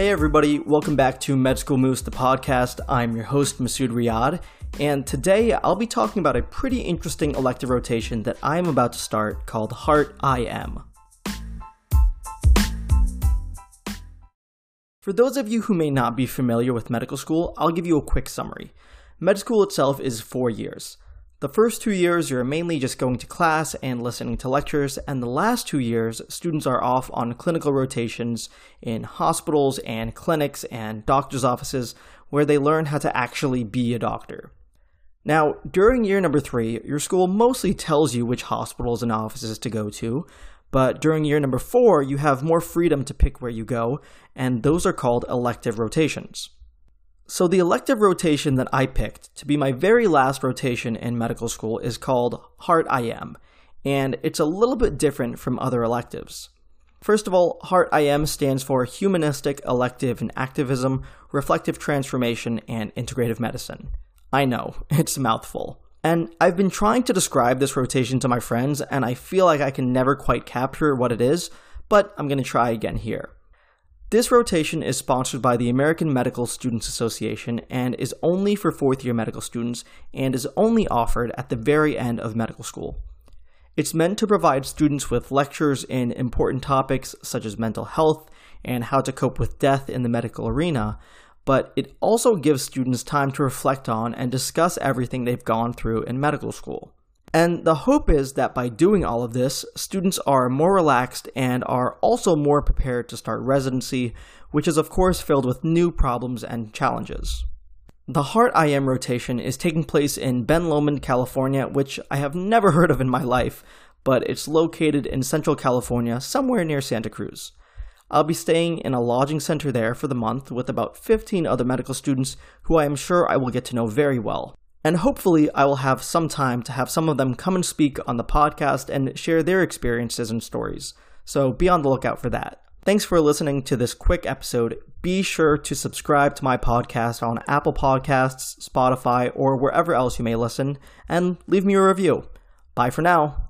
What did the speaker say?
Hey everybody, welcome back to Med School Moose, the podcast. I'm your host, Masood Riyad, and today I'll be talking about a pretty interesting elective rotation that I'm about to start called Heart IM. For those of you who may not be familiar with medical school, I'll give you a quick summary. Med school itself is four years. The first two years, you're mainly just going to class and listening to lectures, and the last two years, students are off on clinical rotations in hospitals and clinics and doctor's offices where they learn how to actually be a doctor. Now, during year number three, your school mostly tells you which hospitals and offices to go to, but during year number four, you have more freedom to pick where you go, and those are called elective rotations. So, the elective rotation that I picked to be my very last rotation in medical school is called Heart IM, and it's a little bit different from other electives. First of all, Heart IM stands for Humanistic Elective and Activism, Reflective Transformation, and Integrative Medicine. I know, it's a mouthful. And I've been trying to describe this rotation to my friends, and I feel like I can never quite capture what it is, but I'm going to try again here. This rotation is sponsored by the American Medical Students Association and is only for fourth year medical students and is only offered at the very end of medical school. It's meant to provide students with lectures in important topics such as mental health and how to cope with death in the medical arena, but it also gives students time to reflect on and discuss everything they've gone through in medical school. And the hope is that by doing all of this, students are more relaxed and are also more prepared to start residency, which is of course filled with new problems and challenges. The Heart IM rotation is taking place in Ben Lomond, California, which I have never heard of in my life, but it's located in central California, somewhere near Santa Cruz. I'll be staying in a lodging center there for the month with about 15 other medical students who I am sure I will get to know very well. And hopefully, I will have some time to have some of them come and speak on the podcast and share their experiences and stories. So be on the lookout for that. Thanks for listening to this quick episode. Be sure to subscribe to my podcast on Apple Podcasts, Spotify, or wherever else you may listen, and leave me a review. Bye for now.